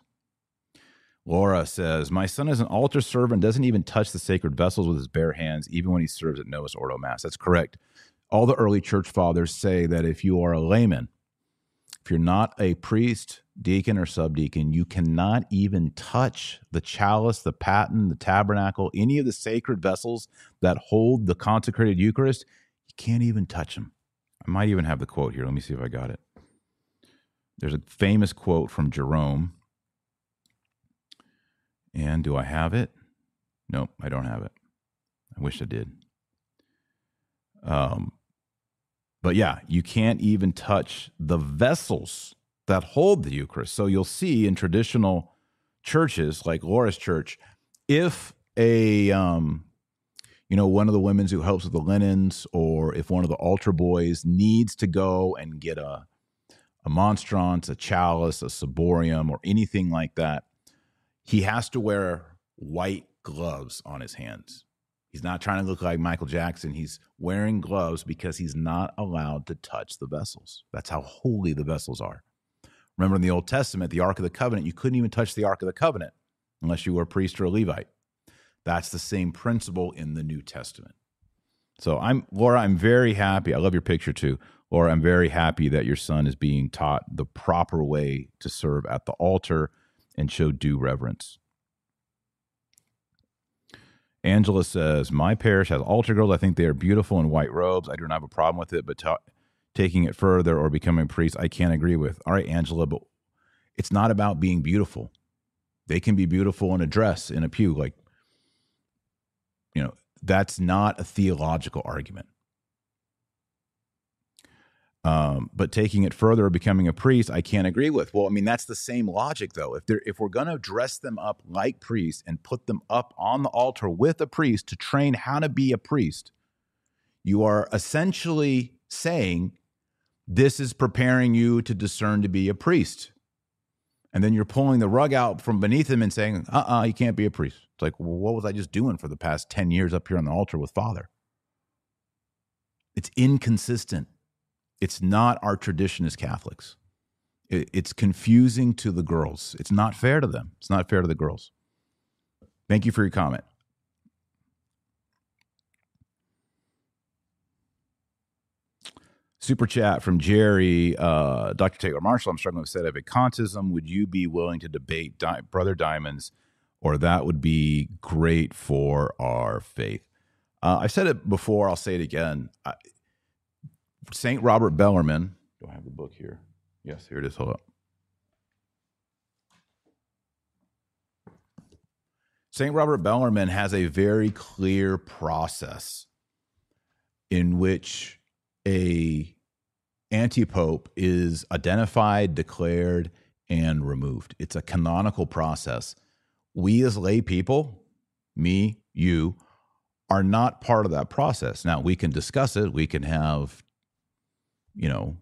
Laura says, My son is an altar server and doesn't even touch the sacred vessels with his bare hands, even when he serves at Novus Ordo Mass. That's correct. All the early church fathers say that if you are a layman, if you're not a priest, deacon, or subdeacon, you cannot even touch the chalice, the paten, the tabernacle, any of the sacred vessels that hold the consecrated Eucharist. You can't even touch them. I might even have the quote here. Let me see if I got it. There's a famous quote from Jerome and do I have it? Nope, I don't have it. I wish I did. Um, but yeah, you can't even touch the vessels that hold the Eucharist. So you'll see in traditional churches like Laura's church, if a um, you know one of the women who helps with the linens, or if one of the altar boys needs to go and get a a monstrance, a chalice, a ciborium, or anything like that, he has to wear white gloves on his hands. He's not trying to look like Michael Jackson. He's wearing gloves because he's not allowed to touch the vessels. That's how holy the vessels are. Remember in the Old Testament, the Ark of the Covenant, you couldn't even touch the Ark of the Covenant unless you were a priest or a Levite. That's the same principle in the New Testament. So I'm Laura, I'm very happy. I love your picture too. Laura, I'm very happy that your son is being taught the proper way to serve at the altar and show due reverence. Angela says, My parish has altar girls. I think they are beautiful in white robes. I do not have a problem with it, but ta- taking it further or becoming a priest, I can't agree with. All right, Angela, but it's not about being beautiful. They can be beautiful in a dress, in a pew. Like, you know, that's not a theological argument. Um, but taking it further, becoming a priest, I can't agree with. Well, I mean, that's the same logic, though. If they're if we're going to dress them up like priests and put them up on the altar with a priest to train how to be a priest, you are essentially saying this is preparing you to discern to be a priest. And then you're pulling the rug out from beneath him and saying, uh uh-uh, uh, you can't be a priest. It's like, well, what was I just doing for the past 10 years up here on the altar with Father? It's inconsistent. It's not our tradition as Catholics. It, it's confusing to the girls. It's not fair to them. It's not fair to the girls. Thank you for your comment. Super chat from Jerry, uh, Dr. Taylor Marshall. I'm struggling with sedevacantism. Would you be willing to debate Di- Brother Dimonds, or that would be great for our faith? Uh, I've said it before. I'll say it again. Saint Robert Bellarmine. Do I have the book here? Yes, here it is. Hold up. Saint Robert Bellarmine has a very clear process in which a antipope is identified, declared, and removed. It's a canonical process. We as lay people, me, you, are not part of that process. Now we can discuss it. We can have, you know,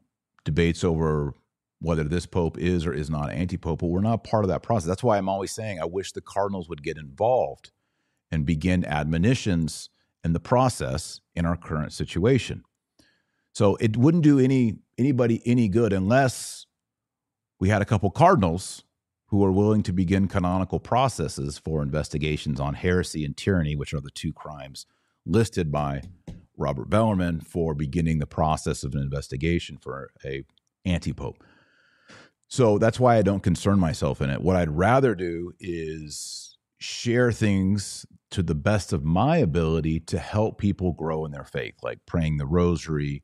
debates over whether this pope is or is not anti-pope, but we're not part of that process. That's why I'm always saying I wish the cardinals would get involved and begin admonitions in the process in our current situation. So it wouldn't do any anybody any good unless we had a couple cardinals who are willing to begin canonical processes for investigations on heresy and tyranny, which are the two crimes listed by Robert Bellarmine for beginning the process of an investigation for a anti-pope. So that's why I don't concern myself in it. What I'd rather do is share things to the best of my ability to help people grow in their faith, like praying the rosary,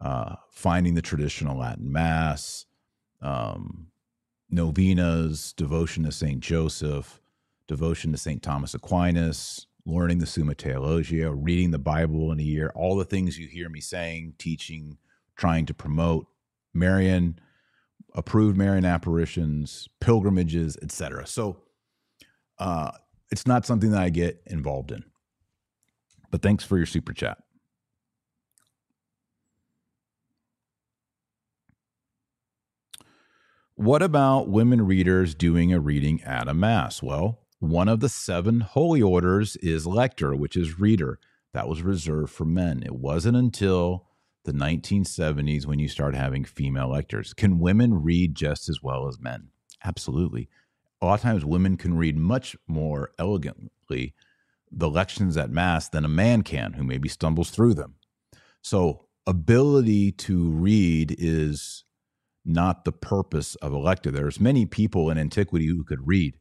uh, finding the traditional Latin Mass, um, novenas, devotion to St. Joseph, devotion to St. Thomas Aquinas, learning the Summa Theologia, reading the Bible in a year, all the things you hear me saying, teaching, trying to promote, Marian, approved Marian apparitions, pilgrimages, etc. So uh, it's not something that I get involved in. But thanks for your super chat. What about women readers doing a reading at a Mass? Well, one of the seven holy orders is lector, which is reader. That was reserved for men. It wasn't until the 1970s when you start having female lectors. Can women read just as well as men? Absolutely. A lot of times, women can read much more elegantly the lections at Mass than a man can, who maybe stumbles through them. So, ability to read is not the purpose of a lector. There's many people in antiquity who could read,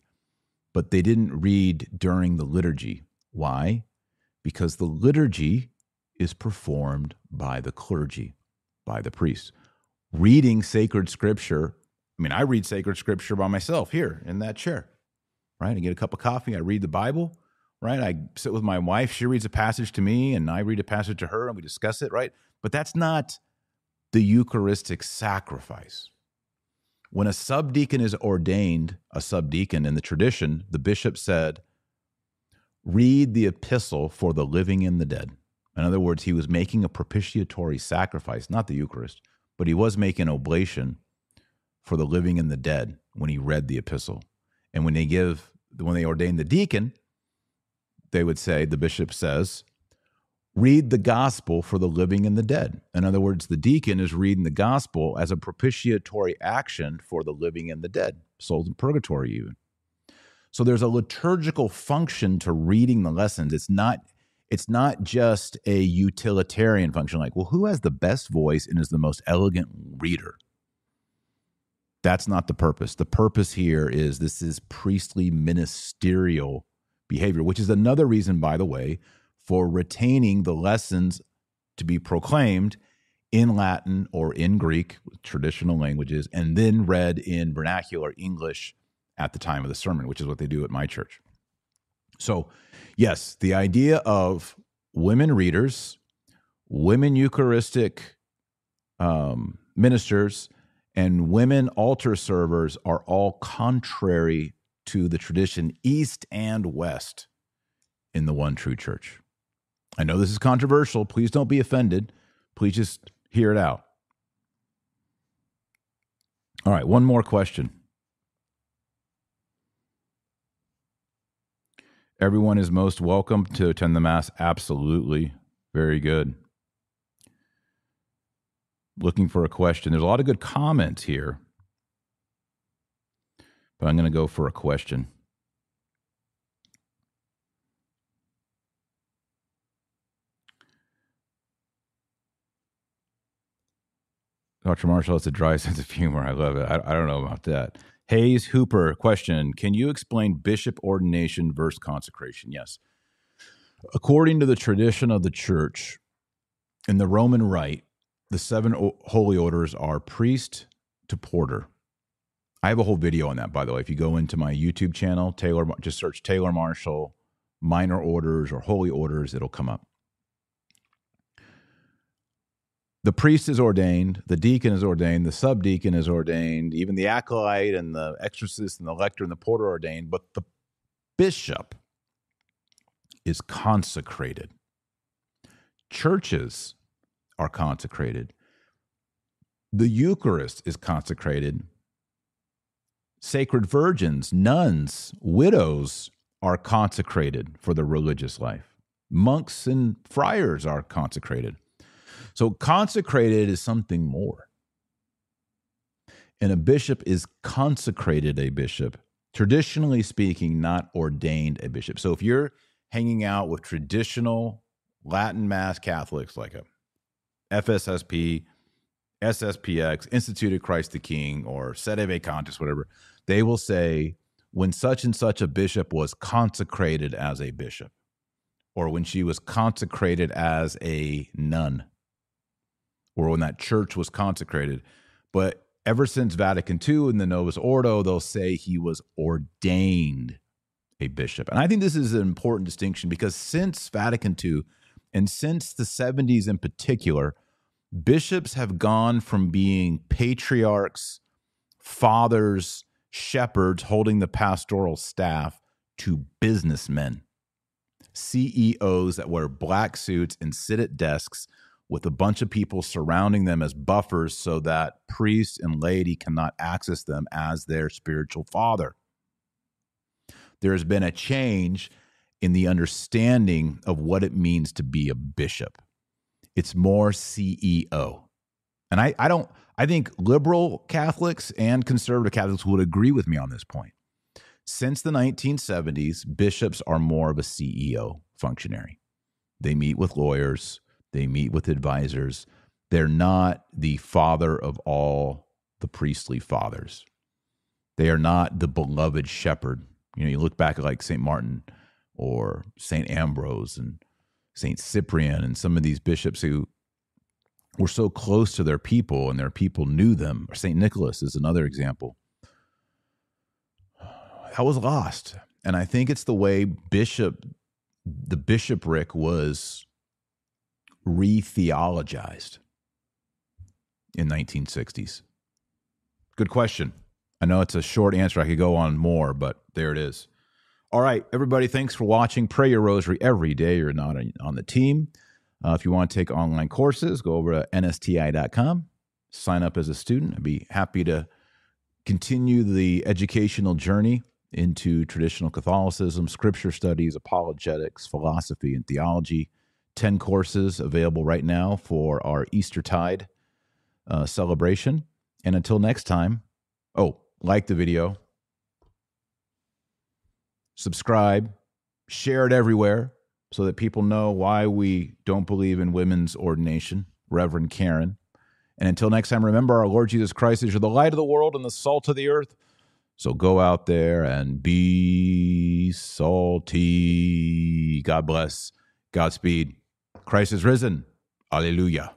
but they didn't read during the liturgy. Why? Because the liturgy is performed by the clergy, by the priests. Reading sacred scripture, I mean, I read sacred scripture by myself here in that chair, right? I get a cup of coffee, I read the Bible, right? I sit with my wife, she reads a passage to me, and I read a passage to her, and we discuss it, right? But that's not the Eucharistic sacrifice. When a subdeacon is ordained, a subdeacon in the tradition, the bishop said, read the epistle for the living and the dead. In other words, he was making a propitiatory sacrifice, not the Eucharist, but he was making oblation for the living and the dead when he read the epistle. And when they give, when they ordain the deacon, they would say, the bishop says, read the gospel for the living and the dead. In other words, the deacon is reading the gospel as a propitiatory action for the living and the dead, souls in purgatory, even. So there's a liturgical function to reading the lessons. It's not it's not just a utilitarian function like, well, who has the best voice and is the most elegant reader? That's not the purpose. The purpose here is this is priestly ministerial behavior, which is another reason, by the way, for retaining the lessons to be proclaimed in Latin or in Greek, traditional languages, and then read in vernacular English at the time of the sermon, which is what they do at my church. So, yes, the idea of women readers, women Eucharistic um, ministers, and women altar servers are all contrary to the tradition, east and west, in the one true church. I know this is controversial. Please don't be offended. Please just hear it out. All right, one more question. Everyone is most welcome to attend the Mass. Absolutely. Very good. Looking for a question. There's a lot of good comments here. But I'm going to go for a question. Dr. Marshall has a dry (laughs) sense of humor. I love it. I, I don't know about that. Hayes Hooper, question Can you explain bishop ordination versus consecration? Yes. According to the tradition of the church, in the Roman Rite, the seven holy orders are priest to porter. I have a whole video on that, by the way. If you go into my YouTube channel, Taylor, just search Taylor Marshall, minor orders or holy orders, it'll come up. The priest is ordained, the deacon is ordained, the subdeacon is ordained, even the acolyte and the exorcist and the lector and the porter are ordained, but the bishop is consecrated. Churches are consecrated. The Eucharist is consecrated. Sacred virgins, nuns, widows are consecrated for the religious life. Monks and friars are consecrated. So consecrated is something more. And a bishop is consecrated a bishop, traditionally speaking, not ordained a bishop. So if you're hanging out with traditional Latin Mass Catholics like a FSSP, SSPX, Institute of Christ the King, or Sede Vacantis, whatever, they will say when such and such a bishop was consecrated as a bishop, or when she was consecrated as a nun or when that church was consecrated. But ever since Vatican II and the Novus Ordo, they'll say he was ordained a bishop. And I think this is an important distinction because since Vatican II and since the 70s in particular, bishops have gone from being patriarchs, fathers, shepherds holding the pastoral staff to businessmen, CEOs that wear black suits and sit at desks with a bunch of people surrounding them as buffers so that priests and laity cannot access them as their spiritual father. There has been a change in the understanding of what it means to be a bishop. It's more CEO. And I, I don't, I think liberal Catholics and conservative Catholics would agree with me on this point. Since the 1970s, bishops are more of a CEO functionary. They meet with lawyers, they meet with advisors. They're not the father of all the priestly fathers. They are not the beloved shepherd. You know, you look back at like St. Martin or St. Ambrose and St. Cyprian and some of these bishops who were so close to their people and their people knew them. Or St. Nicholas is another example. That was lost. And I think it's the way bishop, the bishopric was re theologized in 1960s? Good question. I know it's a short answer. I could go on more, but there it is. All right, everybody, thanks for watching. Pray your rosary every day you're not on the team. Uh, if you want to take online courses, go over to nsti.com, sign up as a student. I'd be happy to continue the educational journey into traditional Catholicism, scripture studies, apologetics, philosophy, and theology. 10 courses available right now for our Eastertide uh, celebration. And until next time, oh, like the video, subscribe, share it everywhere so that people know why we don't believe in women's ordination. Reverenda Karen. And until next time, remember our Lord Jesus Christ is the light of the world and the salt of the earth. So go out there and be salty. God bless. Godspeed. Christ is risen. Alleluia.